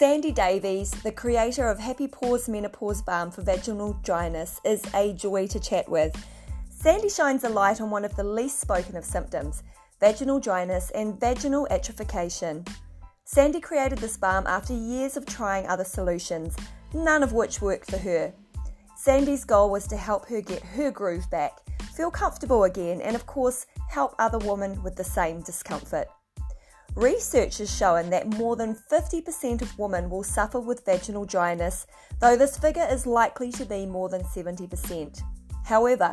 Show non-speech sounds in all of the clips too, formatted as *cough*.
Sandy Davies, the creator of Happy Pause Menopause Balm for Vaginal Dryness, is a joy to chat with. Sandy shines a light on one of the least spoken of symptoms vaginal dryness and vaginal atrophication. Sandy created this balm after years of trying other solutions, none of which worked for her. Sandy's goal was to help her get her groove back, feel comfortable again, and of course, help other women with the same discomfort. Research has shown that more than 50% of women will suffer with vaginal dryness, though this figure is likely to be more than 70%. However,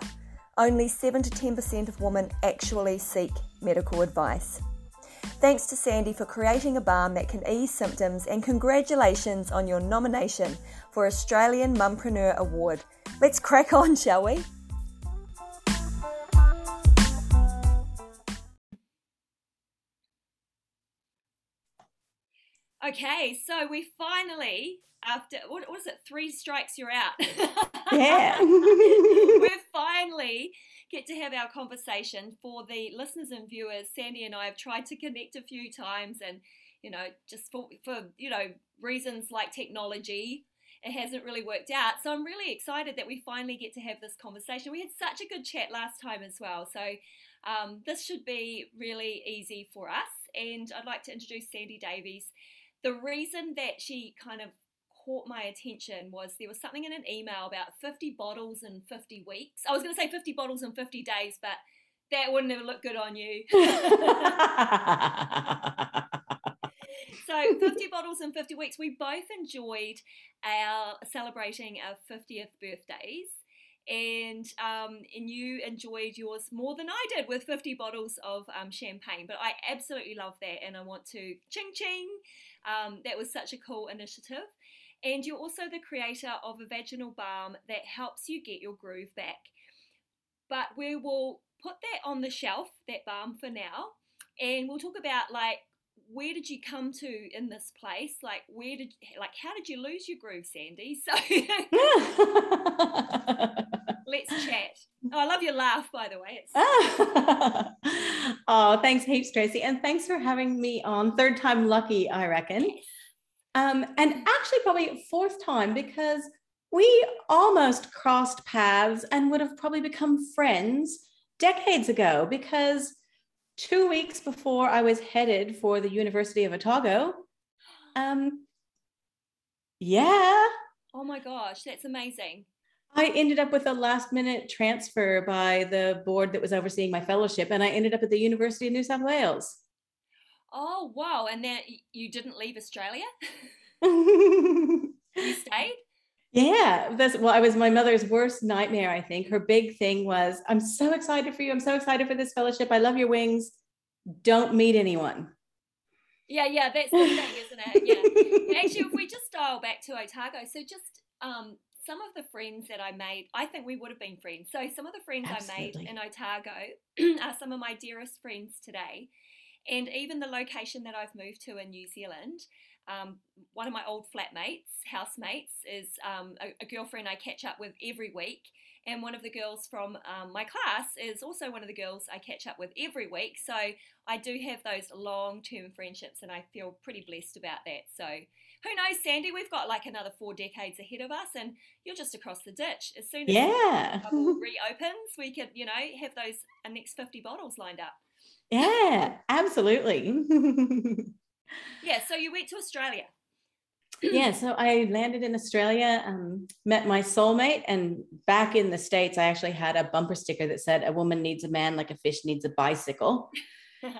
only 7 to 10% of women actually seek medical advice. Thanks to Sandy for creating a balm that can ease symptoms, and congratulations on your nomination for Australian Mumpreneur Award. Let's crack on, shall we? Okay, so we finally, after what was it, three strikes, you're out. *laughs* Yeah. *laughs* we *laughs* finally get to have our conversation for the listeners and viewers. Sandy and I have tried to connect a few times, and you know, just for for you know reasons like technology, it hasn't really worked out. So I'm really excited that we finally get to have this conversation. We had such a good chat last time as well, so um, this should be really easy for us. And I'd like to introduce Sandy Davies the reason that she kind of caught my attention was there was something in an email about 50 bottles in 50 weeks. I was going to say 50 bottles in 50 days, but that wouldn't have looked good on you. *laughs* so 50 bottles in 50 weeks. We both enjoyed our celebrating our 50th birthdays. And um, and you enjoyed yours more than I did with 50 bottles of um, champagne. But I absolutely love that, and I want to ching ching um, that was such a cool initiative. And you're also the creator of a vaginal balm that helps you get your groove back. But we will put that on the shelf, that balm for now, and we'll talk about like where did you come to in this place? Like where did like how did you lose your groove, Sandy? *laughs* So let's chat. Oh, I love your laugh, by the way. *laughs* oh, thanks heaps, Tracy, and thanks for having me on. Third time lucky, I reckon. Yes. Um, and actually, probably fourth time because we almost crossed paths and would have probably become friends decades ago because two weeks before I was headed for the University of Otago, um, yeah. Oh my gosh, that's amazing. I ended up with a last minute transfer by the board that was overseeing my fellowship, and I ended up at the University of New South Wales. Oh, wow. And then you didn't leave Australia? *laughs* you stayed? Yeah, that's well, I was my mother's worst nightmare, I think. Her big thing was, I'm so excited for you. I'm so excited for this fellowship. I love your wings. Don't meet anyone. Yeah, yeah, that's the thing, isn't it? Yeah. Actually, if we just dial back to Otago, so just um, some of the friends that I made, I think we would have been friends. So some of the friends Absolutely. I made in Otago *clears throat* are some of my dearest friends today. And even the location that I've moved to in New Zealand, um, one of my old flatmates, housemates, is um, a, a, girlfriend I catch up with every week. And one of the girls from um, my class is also one of the girls I catch up with every week. So I do have those long term friendships, and I feel pretty blessed about that. So who knows, Sandy? We've got like another four decades ahead of us, and you're just across the ditch. As soon as yeah. the bubble *laughs* reopens, we could, you know, have those uh, next 50 bottles lined up. Yeah, absolutely. *laughs* yeah, so you went to Australia. *clears throat* yeah, so I landed in Australia, um, met my soulmate, and back in the States, I actually had a bumper sticker that said, A woman needs a man like a fish needs a bicycle. *laughs*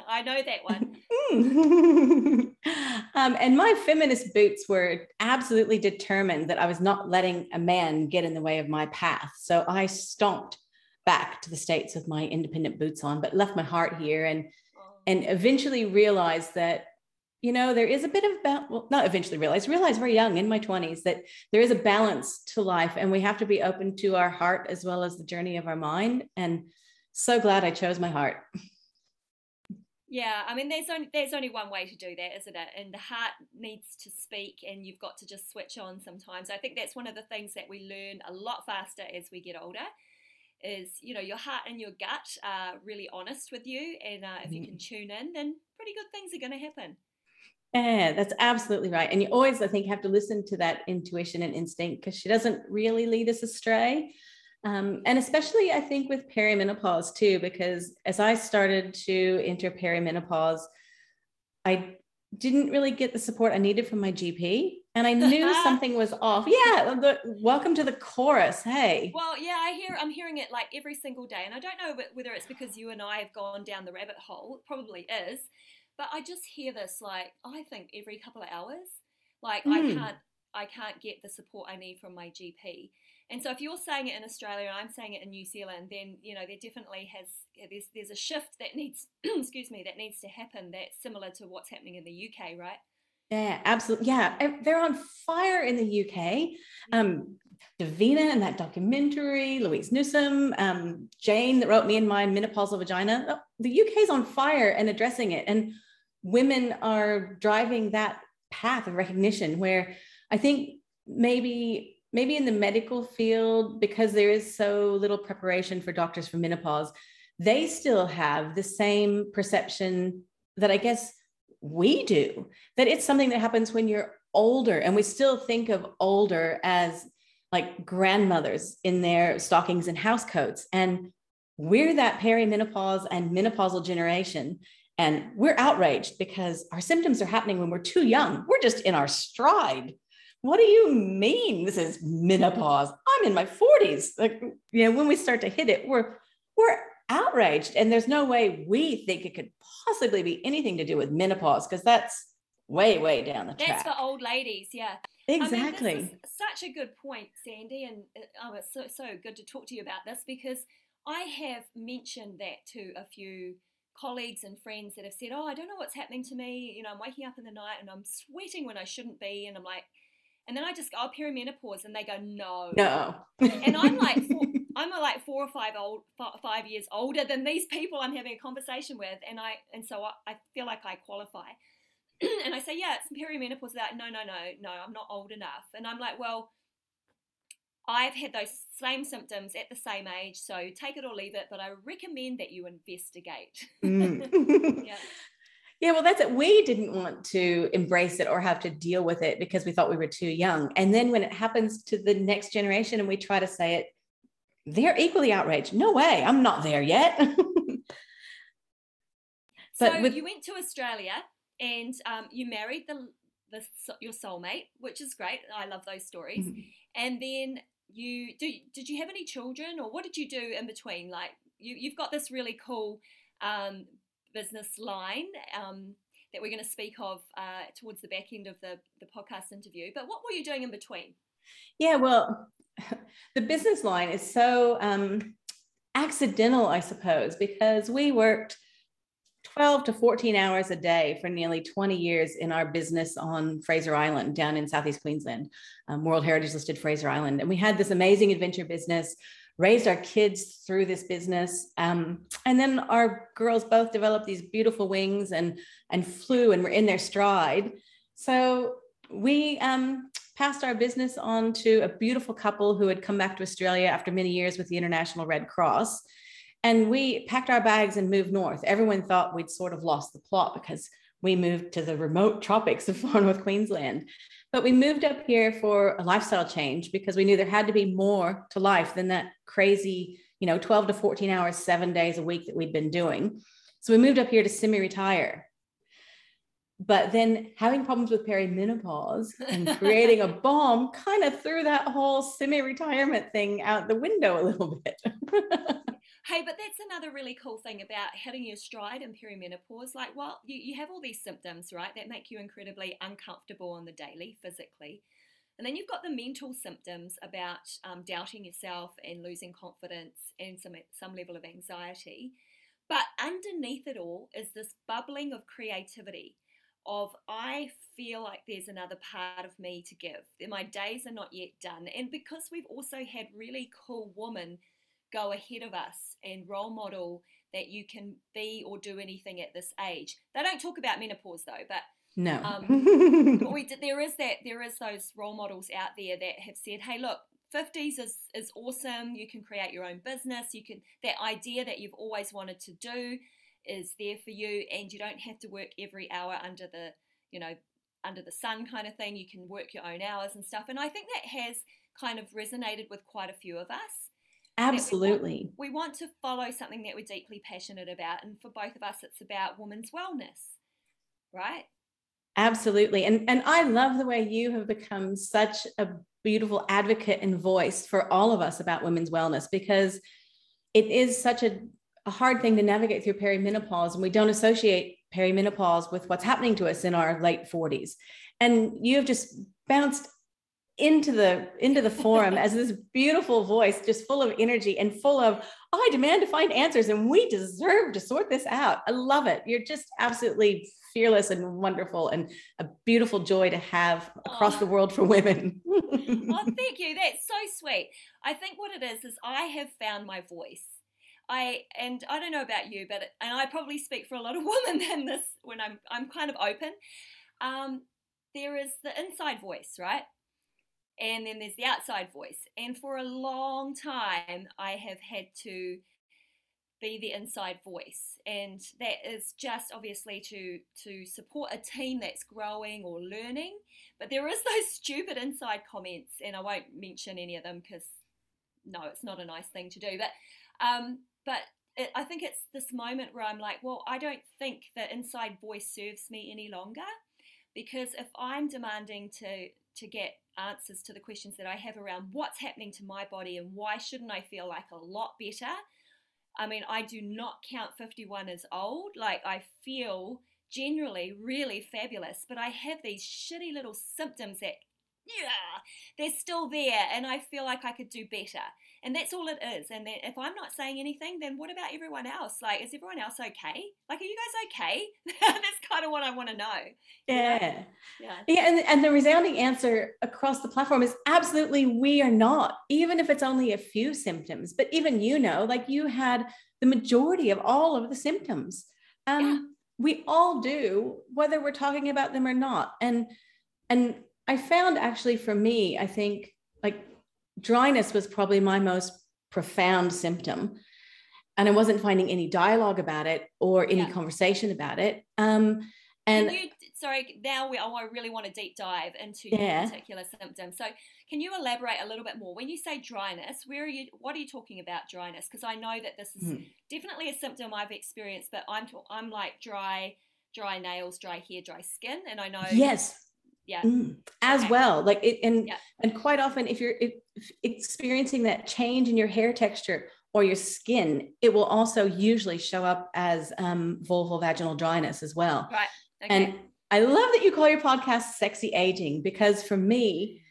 I know that one. *laughs* *laughs* um, and my feminist boots were absolutely determined that I was not letting a man get in the way of my path. So I stomped back to the States with my independent boots on, but left my heart here and and eventually realized that you know there is a bit of ba- well not eventually realized realized very young in my 20s that there is a balance to life and we have to be open to our heart as well as the journey of our mind and so glad i chose my heart. Yeah i mean there's only there's only one way to do that isn't it? And the heart needs to speak and you've got to just switch on sometimes. I think that's one of the things that we learn a lot faster as we get older is you know your heart and your gut are really honest with you and uh, if you can mm-hmm. tune in then pretty good things are going to happen Yeah, that's absolutely right. And you always, I think, have to listen to that intuition and instinct because she doesn't really lead us astray. Um, and especially, I think, with perimenopause too, because as I started to enter perimenopause, I didn't really get the support I needed from my GP. And I knew *laughs* something was off. Yeah, the, welcome to the chorus. Hey. Well, yeah, I hear I'm hearing it like every single day, and I don't know whether it's because you and I have gone down the rabbit hole. It probably is, but I just hear this like I think every couple of hours. Like mm. I hmm. can't I can't get the support I need from my GP. And so if you're saying it in Australia and I'm saying it in New Zealand, then you know there definitely has there's there's a shift that needs *clears throat* excuse me that needs to happen that's similar to what's happening in the UK, right? Yeah, absolutely. Yeah, they're on fire in the UK. Um, Davina and that documentary, Louise Newson, um, Jane that wrote me in my menopausal vagina. Oh, the UK is on fire and addressing it. And women are driving that path of recognition where I think maybe maybe in the medical field because there is so little preparation for doctors for menopause they still have the same perception that I guess we do that it's something that happens when you're older. And we still think of older as like grandmothers in their stockings and house coats. And we're that perimenopause and menopausal generation and we're outraged because our symptoms are happening when we're too young. We're just in our stride. What do you mean this is menopause? I'm in my 40s. Like, you know, when we start to hit it, we're we're outraged. And there's no way we think it could possibly be anything to do with menopause because that's way, way down the track. That's for old ladies, yeah. Exactly. I mean, such a good point, Sandy. And uh, oh, it's so, so good to talk to you about this because I have mentioned that to a few colleagues and friends that have said, Oh, I don't know what's happening to me. You know, I'm waking up in the night and I'm sweating when I shouldn't be. And I'm like, and then I just go, oh, perimenopause. And they go, No. No. and I'm like, four, *laughs* I'm like four or five old, five years older than these people I'm having a conversation with. And I, and so I, I feel like I qualify. *clears throat* and I say, Yeah, it's perimenopause. That, no, no, no, no, I'm not old enough. And I'm like, Well, I've had those same symptoms at the same age, so take it or leave it, but I recommend that you investigate. Mm. *laughs* yeah. Yeah, well, that's it. We didn't want to embrace it or have to deal with it because we thought we were too young. And then when it happens to the next generation and we try to say it, they're equally outraged. No way, I'm not there yet. *laughs* but so with- you went to Australia and um, you married the, the your soulmate, which is great. I love those stories. Mm-hmm. And then you do did you have any children or what did you do in between? Like you, you've got this really cool um, business line um, that we're going to speak of uh, towards the back end of the, the podcast interview but what were you doing in between? Yeah well *laughs* the business line is so um, accidental i suppose because we worked 12 to 14 hours a day for nearly 20 years in our business on Fraser Island down in Southeast Queensland, um, World Heritage listed Fraser Island. And we had this amazing adventure business, raised our kids through this business. Um, and then our girls both developed these beautiful wings and, and flew and were in their stride. So we um, passed our business on to a beautiful couple who had come back to Australia after many years with the International Red Cross and we packed our bags and moved north. Everyone thought we'd sort of lost the plot because we moved to the remote *laughs* tropics of far north Queensland. But we moved up here for a lifestyle change because we knew there had to be more to life than that crazy, you know, 12 to 14 hours, seven days a week that we'd been doing. So we moved up here to semi retire. But then having problems with perimenopause and *laughs* creating a bomb kind of threw that whole semi retirement thing out the window a little bit. *laughs* Hey, but that's another really cool thing about hitting your stride in perimenopause. Like, well, you, you have all these symptoms, right, that make you incredibly uncomfortable on the daily physically. And then you've got the mental symptoms about um, doubting yourself and losing confidence and some, some level of anxiety. But underneath it all is this bubbling of creativity of I feel like there's another part of me to give. My days are not yet done. And because we've also had really cool women go ahead of us and role model that you can be or do anything at this age. They don't talk about menopause though, but no, um, but *laughs* we there is that there is those role models out there that have said, hey, look. 50s is, is awesome. You can create your own business. You can that idea that you've always wanted to do is there for you and you don't have to work every hour under the you know, under the sun kind of thing. You can work your own hours and stuff. And I think that has kind of resonated with quite a few of us. Absolutely. We want, we want to follow something that we're deeply passionate about. And for both of us, it's about women's wellness, right? Absolutely. And and I love the way you have become such a beautiful advocate and voice for all of us about women's wellness because it is such a, a hard thing to navigate through perimenopause and we don't associate perimenopause with what's happening to us in our late 40s. And you have just bounced into the into the forum as this beautiful voice just full of energy and full of oh, i demand to find answers and we deserve to sort this out i love it you're just absolutely fearless and wonderful and a beautiful joy to have across oh. the world for women *laughs* oh *laughs* thank you that's so sweet i think what it is is i have found my voice I and I don't know about you, but and I probably speak for a lot of *laughs* women in this when I'm I'm kind of open. Um, there is the inside voice, right? And then there's the outside voice. And for a long time, I have had to be the inside voice, and that is just obviously to to support a team that's growing or learning. But there is *laughs* those stupid inside comments, and I won't mention any of them because no, it's not a nice thing to do. But um, but it, I think it's this moment where I'm like, well, I don't think the inside voice serves me any longer because if I'm demanding to to get answers to the questions that I have around what's happening to my body and why shouldn't I feel like a lot better. I mean, I do not count 51 as old. Like, I feel generally really fabulous, but I have these shitty little symptoms that, yeah, they're still there, and I feel like I could do better. And that's all it is and then if i'm not saying anything then what about everyone else? Like is everyone else okay? Like are you guys okay? *laughs* That's kind of what i want to know? Yeah. Yeah. Yeah and, and the resounding answer across the platform is absolutely we are not even if it's only a few symptoms. But even you know like you had the majority of all of the symptoms. Um yeah. we all do whether we're talking about them or not. And and i found actually for me i think like dryness was probably my most profound symptom. And I wasn't finding any dialogue about it or any yeah. conversation about it. Um, and you, sorry, now we, oh, I really want to deep dive into yeah. your particular symptom. So, can you elaborate a little bit more? When you say dryness, where are you? What are you talking about dryness? Because I know that this is mm. definitely a symptom I've experienced, but I'm I'm like dry, dry nails, dry hair, dry skin, and I know yes, yeah mm, as okay. well like it and yeah. and quite often if you're if experiencing that change in your hair texture or your skin it will also usually show up as um, vulval vaginal dryness as well right okay. and i love that you call your podcast sexy aging because for me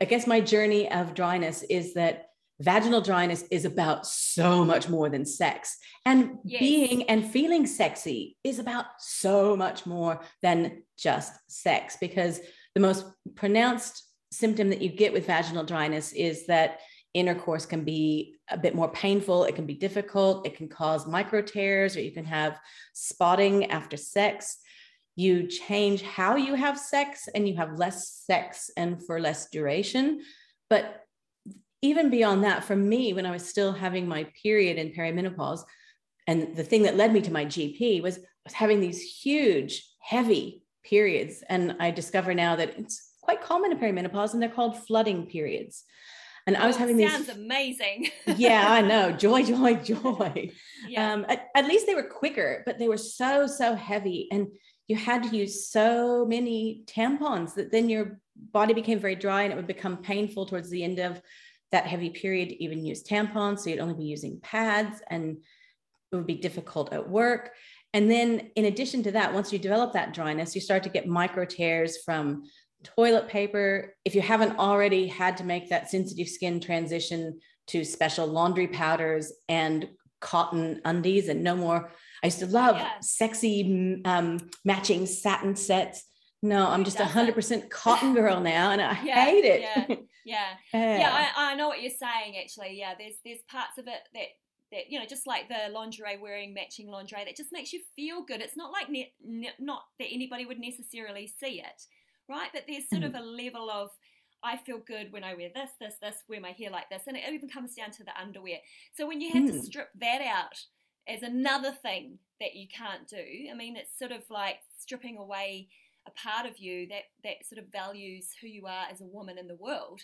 i guess my journey of dryness is that vaginal dryness is about so much more than sex. And yes. being and feeling sexy is about so much more than just sex because the most pronounced symptom that you get with vaginal dryness is that intercourse can be a bit more painful. It can be difficult. It can cause micro tears, or you can have spotting after sex. You change how you have sex and you have less sex and for less duration. But even beyond that, for me, when I was still having my period in perimenopause, and the thing that led me to my GP was, was having these huge, heavy periods. And I discover now that it's quite common in perimenopause, and they're called flooding periods. And I was oh, having these. Sounds amazing. *laughs* yeah, I know. Joy, joy, joy. Yeah. Um, at, at least they were quicker, but they were so, so heavy. And you had to use so many tampons that then your body became very dry and it would become painful towards the end of that heavy period to even use tampons. So you'd only be using pads and it would be difficult at work. And then, in addition to that, once you develop that dryness, you start to get micro tears from toilet paper. If you haven't already had to make that sensitive skin transition to special laundry powders and cotton undies and no more. I used to love yeah. sexy um, matching satin sets. No, I'm just a hundred percent cotton girl now, and I *laughs* yeah, hate it. Yeah, *laughs* yeah, yeah. yeah I, I, know what you're saying. Actually, yeah. There's there's parts of it that that you know, just like the lingerie wearing matching lingerie, that just makes you feel good. It's not like ne- ne- not that anybody would necessarily see it, right? But there's sort mm. of a level of I feel good when I wear this, this, this, wear my hair like this, and it even comes down to the underwear. So when you have mm. to strip that out as another thing that you can't do, I mean, it's sort of like stripping away a part of you that that sort of values who you are as a woman in the world.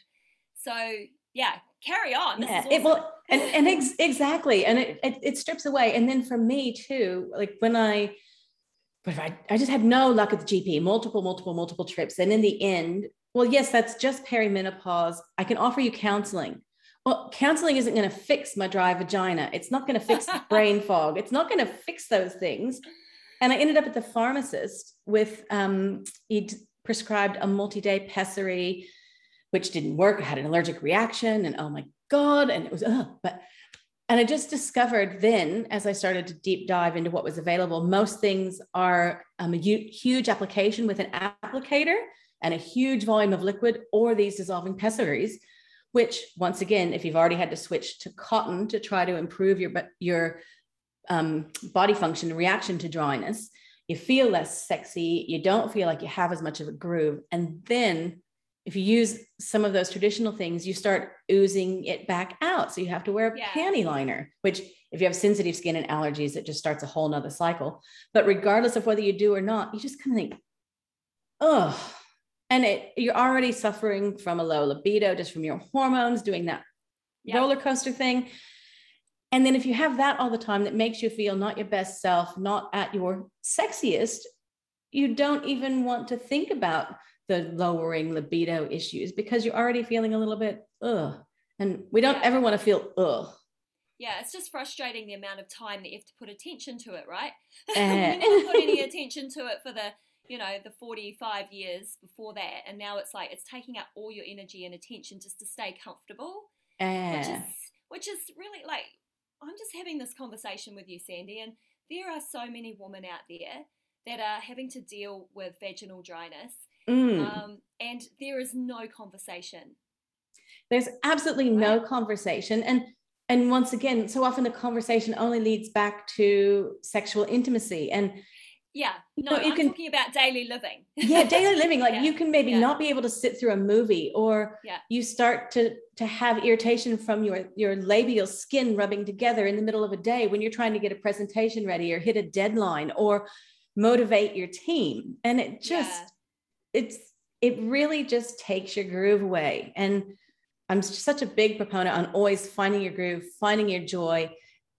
So yeah, carry on. yeah, awesome. it will, and, and ex- exactly, and it, it, it strips away. And then for me too, like when I, but I, I just had no luck at the GP, multiple, multiple, multiple trips, and in the end, well, yes, that's just perimenopause. I can offer you counseling. Well, counseling isn't going to fix my dry vagina. It's not going to fix *laughs* brain fog. It's not going to fix those things. And I ended up at the pharmacist with, um, he'd prescribed a multi day pessary, which didn't work. I had an allergic reaction, and oh my God. And it was, uh, but, and I just discovered then, as I started to deep dive into what was available, most things are um, a huge application with an applicator and a huge volume of liquid or these dissolving pessaries which once again if you've already had to switch to cotton to try to improve your your um, body function reaction to dryness. You feel less sexy. You don't feel like you have as much of a groove. And then if you use some of those traditional things you start oozing it back out. So you have to wear a yeah. panty liner which if you have sensitive skin and allergies it just starts a whole nother cycle. But regardless of whether you do or not you just kind of think oh and it you're already suffering from a low libido just from your hormones doing that yep. roller coaster thing and then if you have that all the time that makes you feel not your best self not at your sexiest you don't even want to think about the lowering libido issues because you're already feeling a little bit ugh and we don't yeah. ever want to feel ugh yeah, it's just frustrating the amount of time that you have to put attention to it, right? Uh, *laughs* you never put any attention to it for the you know the 45 years before that and now it's like it's taking up all your energy and attention just to stay comfortable uh. which is which is really like i'm just having this conversation with you sandy and there are so many women out there that are having to deal with vaginal dryness mm. um, and there is no conversation there's absolutely no conversation and and once again so often the conversation only leads back to sexual intimacy and yeah, no, you I'm can, talking about daily living. yeah, daily living. Like *laughs* yeah. you can maybe yeah. not be able to sit through a movie, or yeah. you start to to have irritation from your your labial skin rubbing together in the middle of a day when you're trying to get a presentation ready, or hit a deadline, or motivate your team. And it just it's it really just takes your groove away. And I'm such a big proponent on always finding your groove, finding your joy,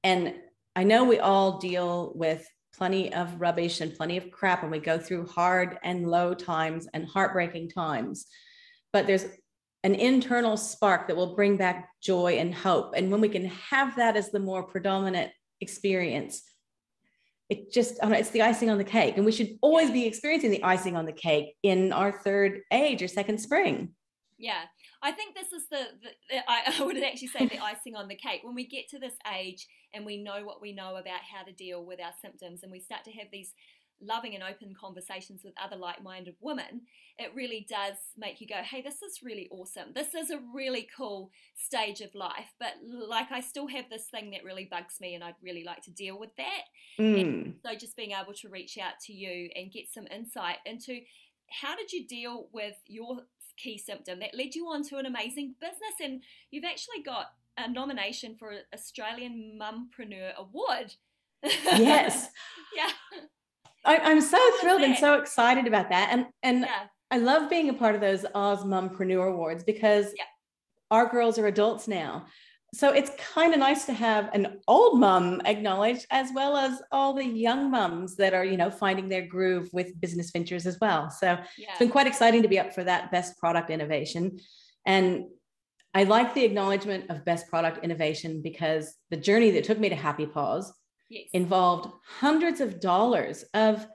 and I know we all deal with plenty of rubbish and plenty of crap and we go through hard and low times and heartbreaking times. But there's an internal spark that will bring back joy and hope. And when we can have that as the more predominant experience it just know, it's the icing on the cake. And we should always be experiencing the icing on the cake in our third age or second spring. Yeah I think this is the, the, the I, *laughs* I, would actually say the *laughs* icing on the cake. When we get to this age and we know what we know about how to deal with our symptoms and we start to have these loving and open conversations with other like minded women, it really does make you go, hey, this is really awesome. This is a really cool stage of life. But like, I still have this thing that really bugs me, and I'd really like to deal with that. Mm. so, just being able to reach out to you and get some insight into how did you deal with your key symptom that led you on to an amazing business. And you've actually got a nomination for an Australian Mumpreneur Award. Yes. *laughs* yeah. I, am so thrilled and so excited about that. And and yeah. I love being a part of those AusMumpreneur Awards because yeah. our girls are adults now so it's kind of nice to have an old mum acknowledged as well as all the young mums that are you know finding their groove with business ventures as well so yeah. it's been quite exciting to be up for that best product innovation and i like the acknowledgement of best product innovation because the journey that took me to Happy Pause yes. involved hundreds of dollars of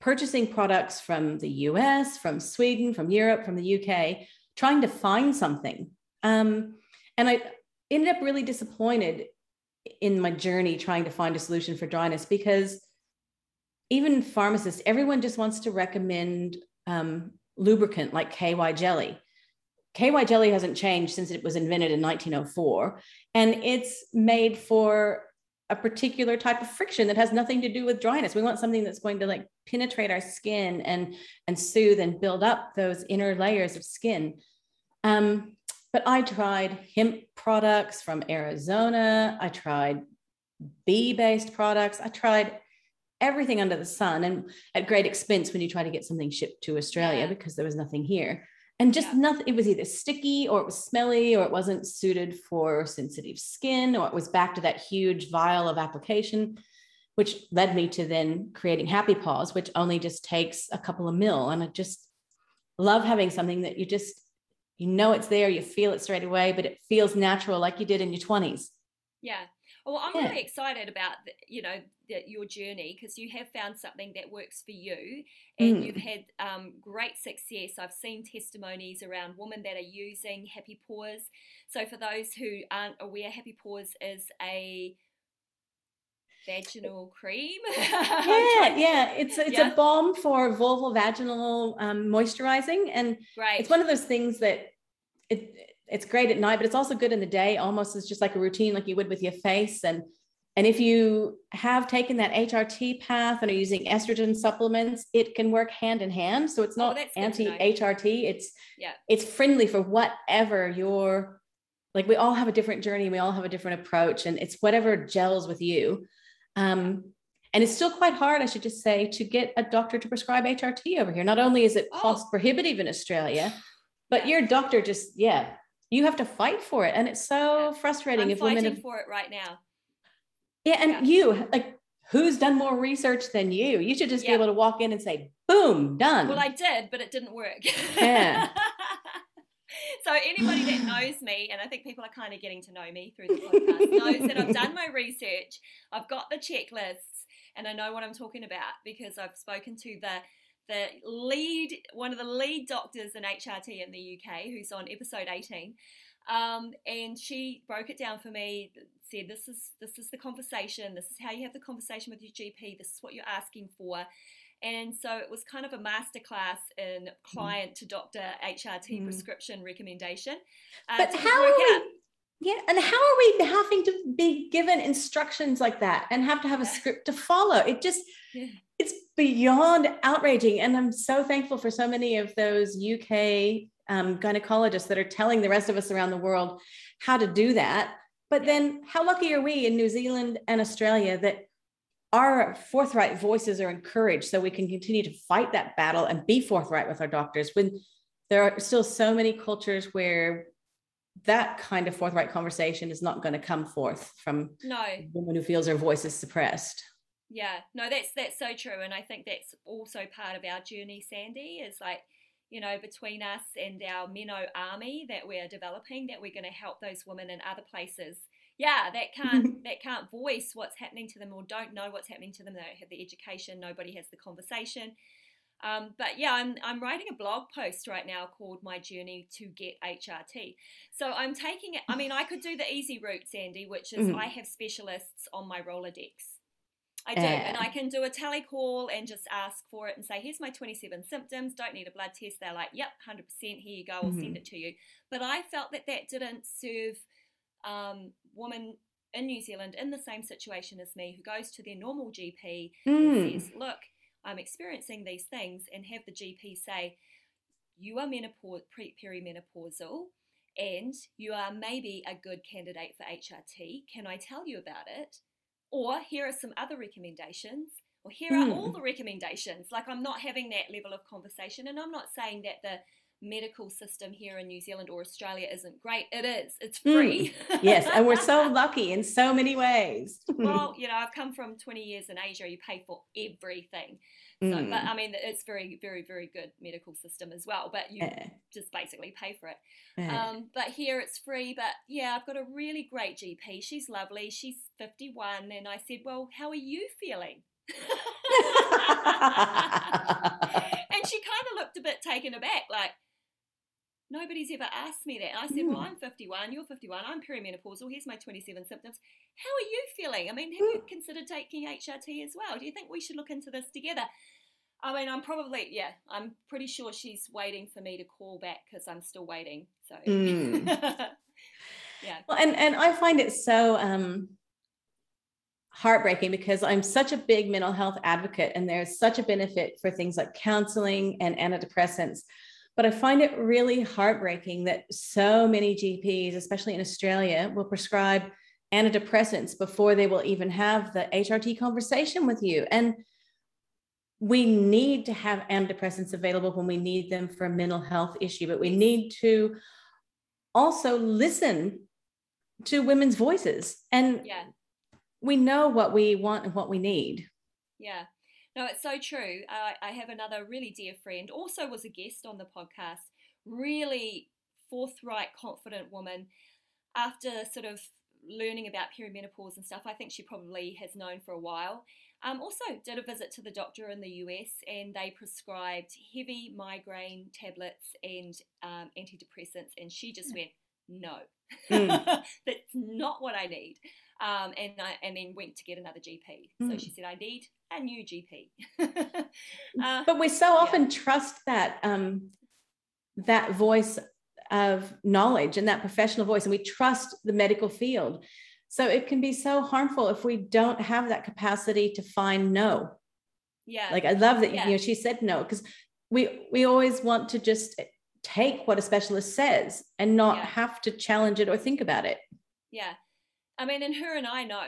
purchasing products from the us from sweden from europe from the uk trying to find something um, and I, ended up really disappointed in my journey trying to find a solution for dryness because even pharmacists, everyone just wants to recommend um, lubricant like KY jelly. KY jelly hasn't changed since it was invented in 1904, and it's made for a particular type of friction that has nothing to do with dryness. We want something that's going to like penetrate our skin and and soothe and build up those inner layers of skin. Um, but I tried hemp products from Arizona. I tried bee based products. I tried everything under the sun and at great expense when you try to get something shipped to Australia Yeah. because there was nothing here. And just Yeah. nothing, it was either sticky or it was smelly or it wasn't suited for sensitive skin or it was back to that huge vial of application, which led me to then creating Happy Pause, which only just takes a couple of mil. And I just love having something that you just, you know, it's there, you feel it straight away, but it feels natural like you did in your 20s. Yeah. Well, I'm Yeah. really excited about you know the, your journey because you have found something that works for you, and Mm. you've had um, great success. I've seen testimonies around women that are using Happy Pause. So for those who aren't aware, Happy Pause is a vaginal cream. *laughs* Yeah, yeah. It's it's Yeah. a balm for vulval vaginal um, moisturizing, and Great. it's one of those things that it it's great at night, but it's also good in the day. Almost as just like a routine, like you would with your face. And and if you have taken that HRT path and are using estrogen supplements, it can work hand in hand. So it's Oh, not to anti. HRT. It's Yeah. it's friendly for whatever your like. We all have a different journey. We all have a different approach, and it's whatever gels with you. Um, and it's still quite hard, I should just say, to get a doctor to prescribe HRT over here. Not only is it Oh. cost prohibitive in Australia, but your doctor just, yeah, you have to fight for it. And it's so frustrating I'm if women fighting have, for it right now. yeah, and Yeah. you, like, who's done more research than you? You should just Yeah. be able to walk in and say, boom, done. Well, I did, but it didn't work. Yeah. *laughs* so anybody that knows me, and I think people are kind of getting to know me through the podcast, knows that I've done my research. I've got the checklists, and I know what I'm talking about because I've spoken to the the lead, one of the lead doctors in HRT in the UK, who's on episode 18. Um, and she broke it down for me. Said this is this is the conversation. This is how you have the conversation with your GP. This is what you're asking for. And so it was kind of a masterclass in client to doctor HRT Mm. prescription recommendation. Uh, but how are out- we, yeah, and how are we having to be given instructions like that and have to have a script to follow? It just, Yeah. it's beyond outraging. And I'm so thankful for so many of those UK um, gynecologists that are telling the rest of us around the world how to do that. But then, how lucky are we in New Zealand and Australia that our forthright voices are encouraged so we can continue to fight that battle and be forthright with our doctors when there are still so many cultures where that kind of forthright conversation is not going to come forth from no, a woman who feels her voice is suppressed. Yeah, no, that's that's so true, and I think that's also part of our journey, Sandy. Is like, you know, between us and our Minnow army that we're developing, that we're going to help those women in other places. Yeah, that can't *laughs* that can't voice what's happening to them or don't know what's happening to them. They don't have the education. Nobody has the conversation. Um, but yeah, I'm I'm writing a blog post right now called "My Journey to Get HRT." So I'm taking it. I mean, I could do the easy route, Sandy, which is Mhm. I have specialists on my Rolodex. I do, Yeah. and I can do a telecall and just ask for it and say, "Here's my 27 symptoms. Don't need a blood test." They're like, "Yep, 100%. Here you go. I'll send Mhm. it to you." But I felt that that didn't serve um, women in New Zealand in the same situation as me who goes to their normal GP and Mm. says, "Look, I'm experiencing these things," and have the GP say, "You are menopause, pre- perimenopausal." And you are maybe a good candidate for HRT. Can I tell you about it? Or here are some other recommendations. Or here are all Mm. the recommendations. Like I'm not having that level of conversation, and I'm not saying that the medical system here in New Zealand or Australia isn't great. It is. It's free. Yes, and we're so *laughs* lucky in so many ways. well, *laughs* you know, I've come from 20 years in Asia. You pay for everything. So, but Mm. I mean, it's very, very, very good medical system as well. But you Yeah, just basically pay for it. yeah. Um, but here it's free. But yeah, I've got a really great GP. She's lovely. She's 51. And I said, Well, how are you feeling? *laughs* and she kind of looked a bit taken aback, like, nobody's ever asked me that. And I said, Well, Mm. I'm 51, you're 51, I'm perimenopausal, here's my 27 symptoms. How are you feeling? I mean, have you considered taking HRT as well? Do you think we should look into this together? I mean, I'm probably, yeah, I'm pretty sure she's waiting for me to call back because I'm still waiting. So, Mm. *laughs* yeah. Well, and and I find it so um, heartbreaking because I'm such a big mental health advocate, and there's such a benefit for things like counseling and antidepressants. But I find it really heartbreaking that so many GPs, especially in Australia, will prescribe antidepressants before they will even have the HRT conversation with you. And we need to have antidepressants available when we need them for a mental health issue, but we need to also listen to women's voices. And Yeah. we know what we want and what we need. Yeah. No, it's so true. Uh, I have another really dear friend, also was a guest on the podcast, really forthright, confident woman. After sort of learning about perimenopause and stuff, I think she probably has known for a while. Um, also, did a visit to the doctor in the US and they prescribed heavy migraine tablets and um, antidepressants, and she just went, No, Mm. *laughs* that's not what I need. Um, and I, and then went to get another GP. So Mm. she said, I need a new GP. *laughs* uh, but we so often trust that um, that voice of knowledge and that professional voice and we trust the medical field so it can be so harmful if we don't have that capacity to find no yeah, like i love that Yeah. you know she said no because we we always want to just take what a specialist says and not Yeah. have to challenge it or think about it yeah. I mean, and her and I know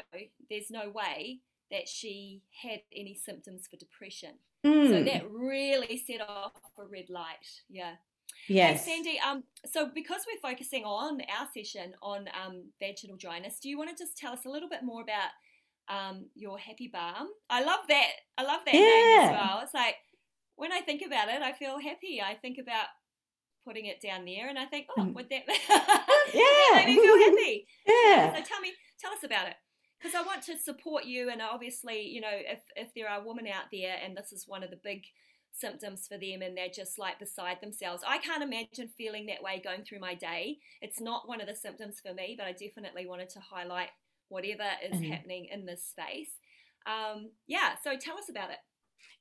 there's no way that she had any symptoms for depression. So Mm, that really set off a red light. Yeah. yes Hey, Sandy, um, so because we're focusing on our session on um, vaginal dryness, do you want to just tell us a little bit more about um, your happy balm? I love that. I love that name as Yeah. well. It's like when I think about it, I feel happy. I think about putting it down there, and I think, oh, Mm. would that, *laughs* Yeah. that made me feel happy? *laughs* yeah So tell me, tell us about it. Because I want to support you, and obviously, you know, if if there are women out there, and this is one of the big symptoms for them, and they're just like beside themselves. I can't imagine feeling that way going through my day. It's not one of the symptoms for me, but I definitely wanted to highlight whatever is Mhm. happening in this space. Um, yeah, so tell us about it.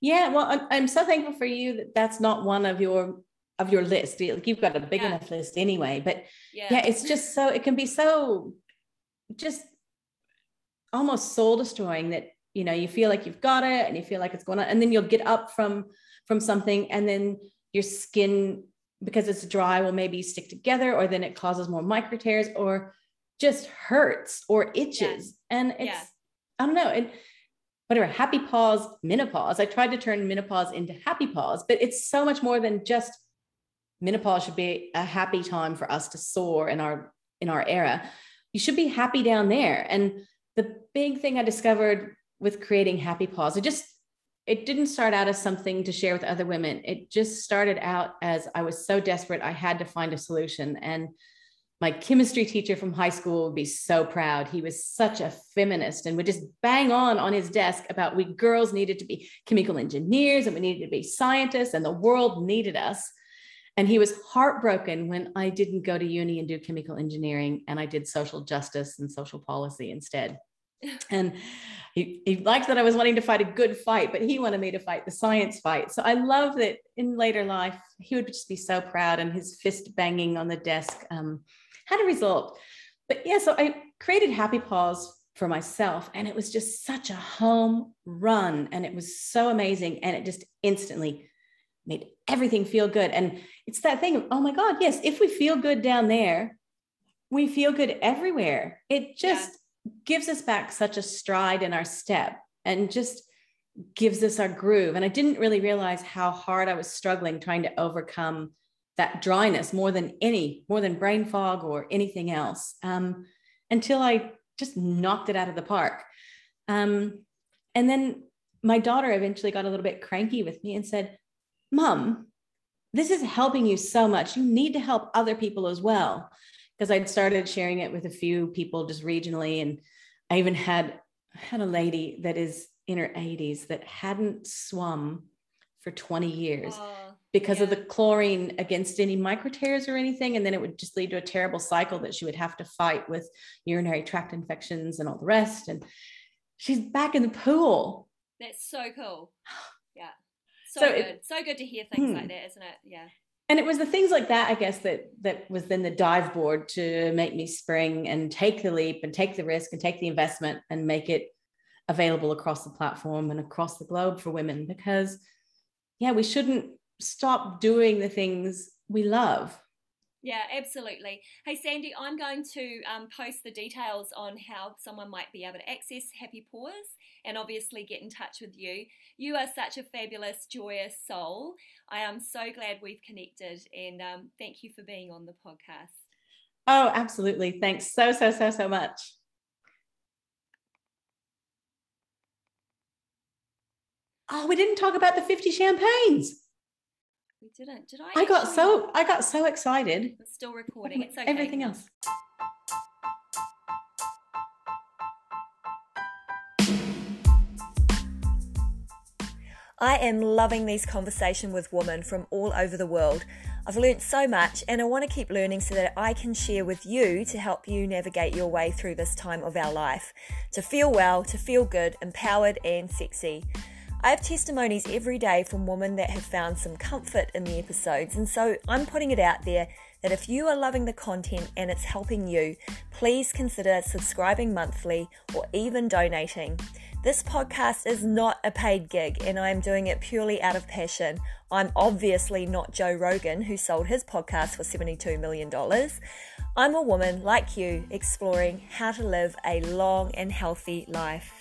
Yeah, well, I'm, I'm so thankful for you that that's not one of your of your list. You- You've got a big Yeah. enough list anyway. But Yeah, yeah, it's just so it can be so just almost soul destroying that you know you feel like you've got it and you feel like it's going on, and then you'll get up from from something, and then your skin because it's dry will maybe stick together, or then it causes more micro tears, or just hurts or itches, and it's Yeah. I don't know and whatever happy pause menopause. I tried to turn menopause into happy pause but it's so much more than just menopause should be a happy time for us to soar in our in our era. You should be happy down there. And the big thing i discovered with creating happy pause it just it didn't start out as something to share with other women it just started out as i was so desperate i had to find a solution and my chemistry teacher from high school would be so proud. He was such a feminist and would just bang on on his desk about we girls needed to be chemical engineers and we needed to be scientists and the world needed us. And he was heartbroken when I didn't go to uni and do chemical engineering and I did social justice and social policy instead. And he, he liked that I was wanting to fight a good fight, but he wanted me to fight the science fight. So I love that in later life, he would just be so proud and his fist banging on the desk um, had a result. But yeah, so I created Happy Pause for myself, and it was just such a home run, and it was so amazing, and it just instantly made everything feel good. And it's that thing of, oh my God, yes, if we feel good down there, we feel good everywhere. It just gives us back such a stride in our step and just gives us our groove. And I didn't really realize how hard I was struggling trying to overcome that dryness more than any, more than brain fog or anything else, um, until I just knocked it out of the park. Um, and then my daughter eventually got a little bit cranky with me and said, Mom, this is helping you so much. You need to help other people as well. Because I'd started sharing it with a few people just regionally. And I even had had a lady that is in her 80s that hadn't swum for 20 years Oh, because of the chlorine against any micro tears or anything. And then it would just lead to a terrible cycle that she would have to fight with urinary tract infections and all the rest. And she's back in the pool. that's so cool. *sighs* Yeah, so, So good. it- so good to hear things Hmm. like that, isn't it? Yeah. And it was the things like that, I guess, that that was then the dive board to make me spring and take the leap and take the risk and take the investment and make it available across the platform and across the globe for women because yeah, we shouldn't stop doing the things we love. Yeah, absolutely. Hey, Sandy, I'm going to um, post the details on how someone might be able to access Happy Pause and obviously get in touch with you. You are such a fabulous, joyous soul. I am so glad we've connected and um, thank you for being on the podcast. Oh, absolutely. Thanks so, so, so, so much. Oh, we didn't talk about the 50 champagnes. We didn't. Did I? I got so I got so excited. It's still recording. It's okay. Everything else. I am loving these conversations with women from all over the world. I've learned so much and I want to keep learning so that I can share with you to help you navigate your way through this time of our life. To feel well, to feel good, empowered, and sexy. I have testimonies every day from women that have found some comfort in the episodes, and so I'm putting it out there that if you are loving the content and it's helping you, please consider subscribing monthly or even donating. This podcast is not a paid gig, and I am doing it purely out of passion. I'm obviously not Joe Rogan, who sold his podcast for $72 million. I'm a woman like you exploring how to live a long and healthy life.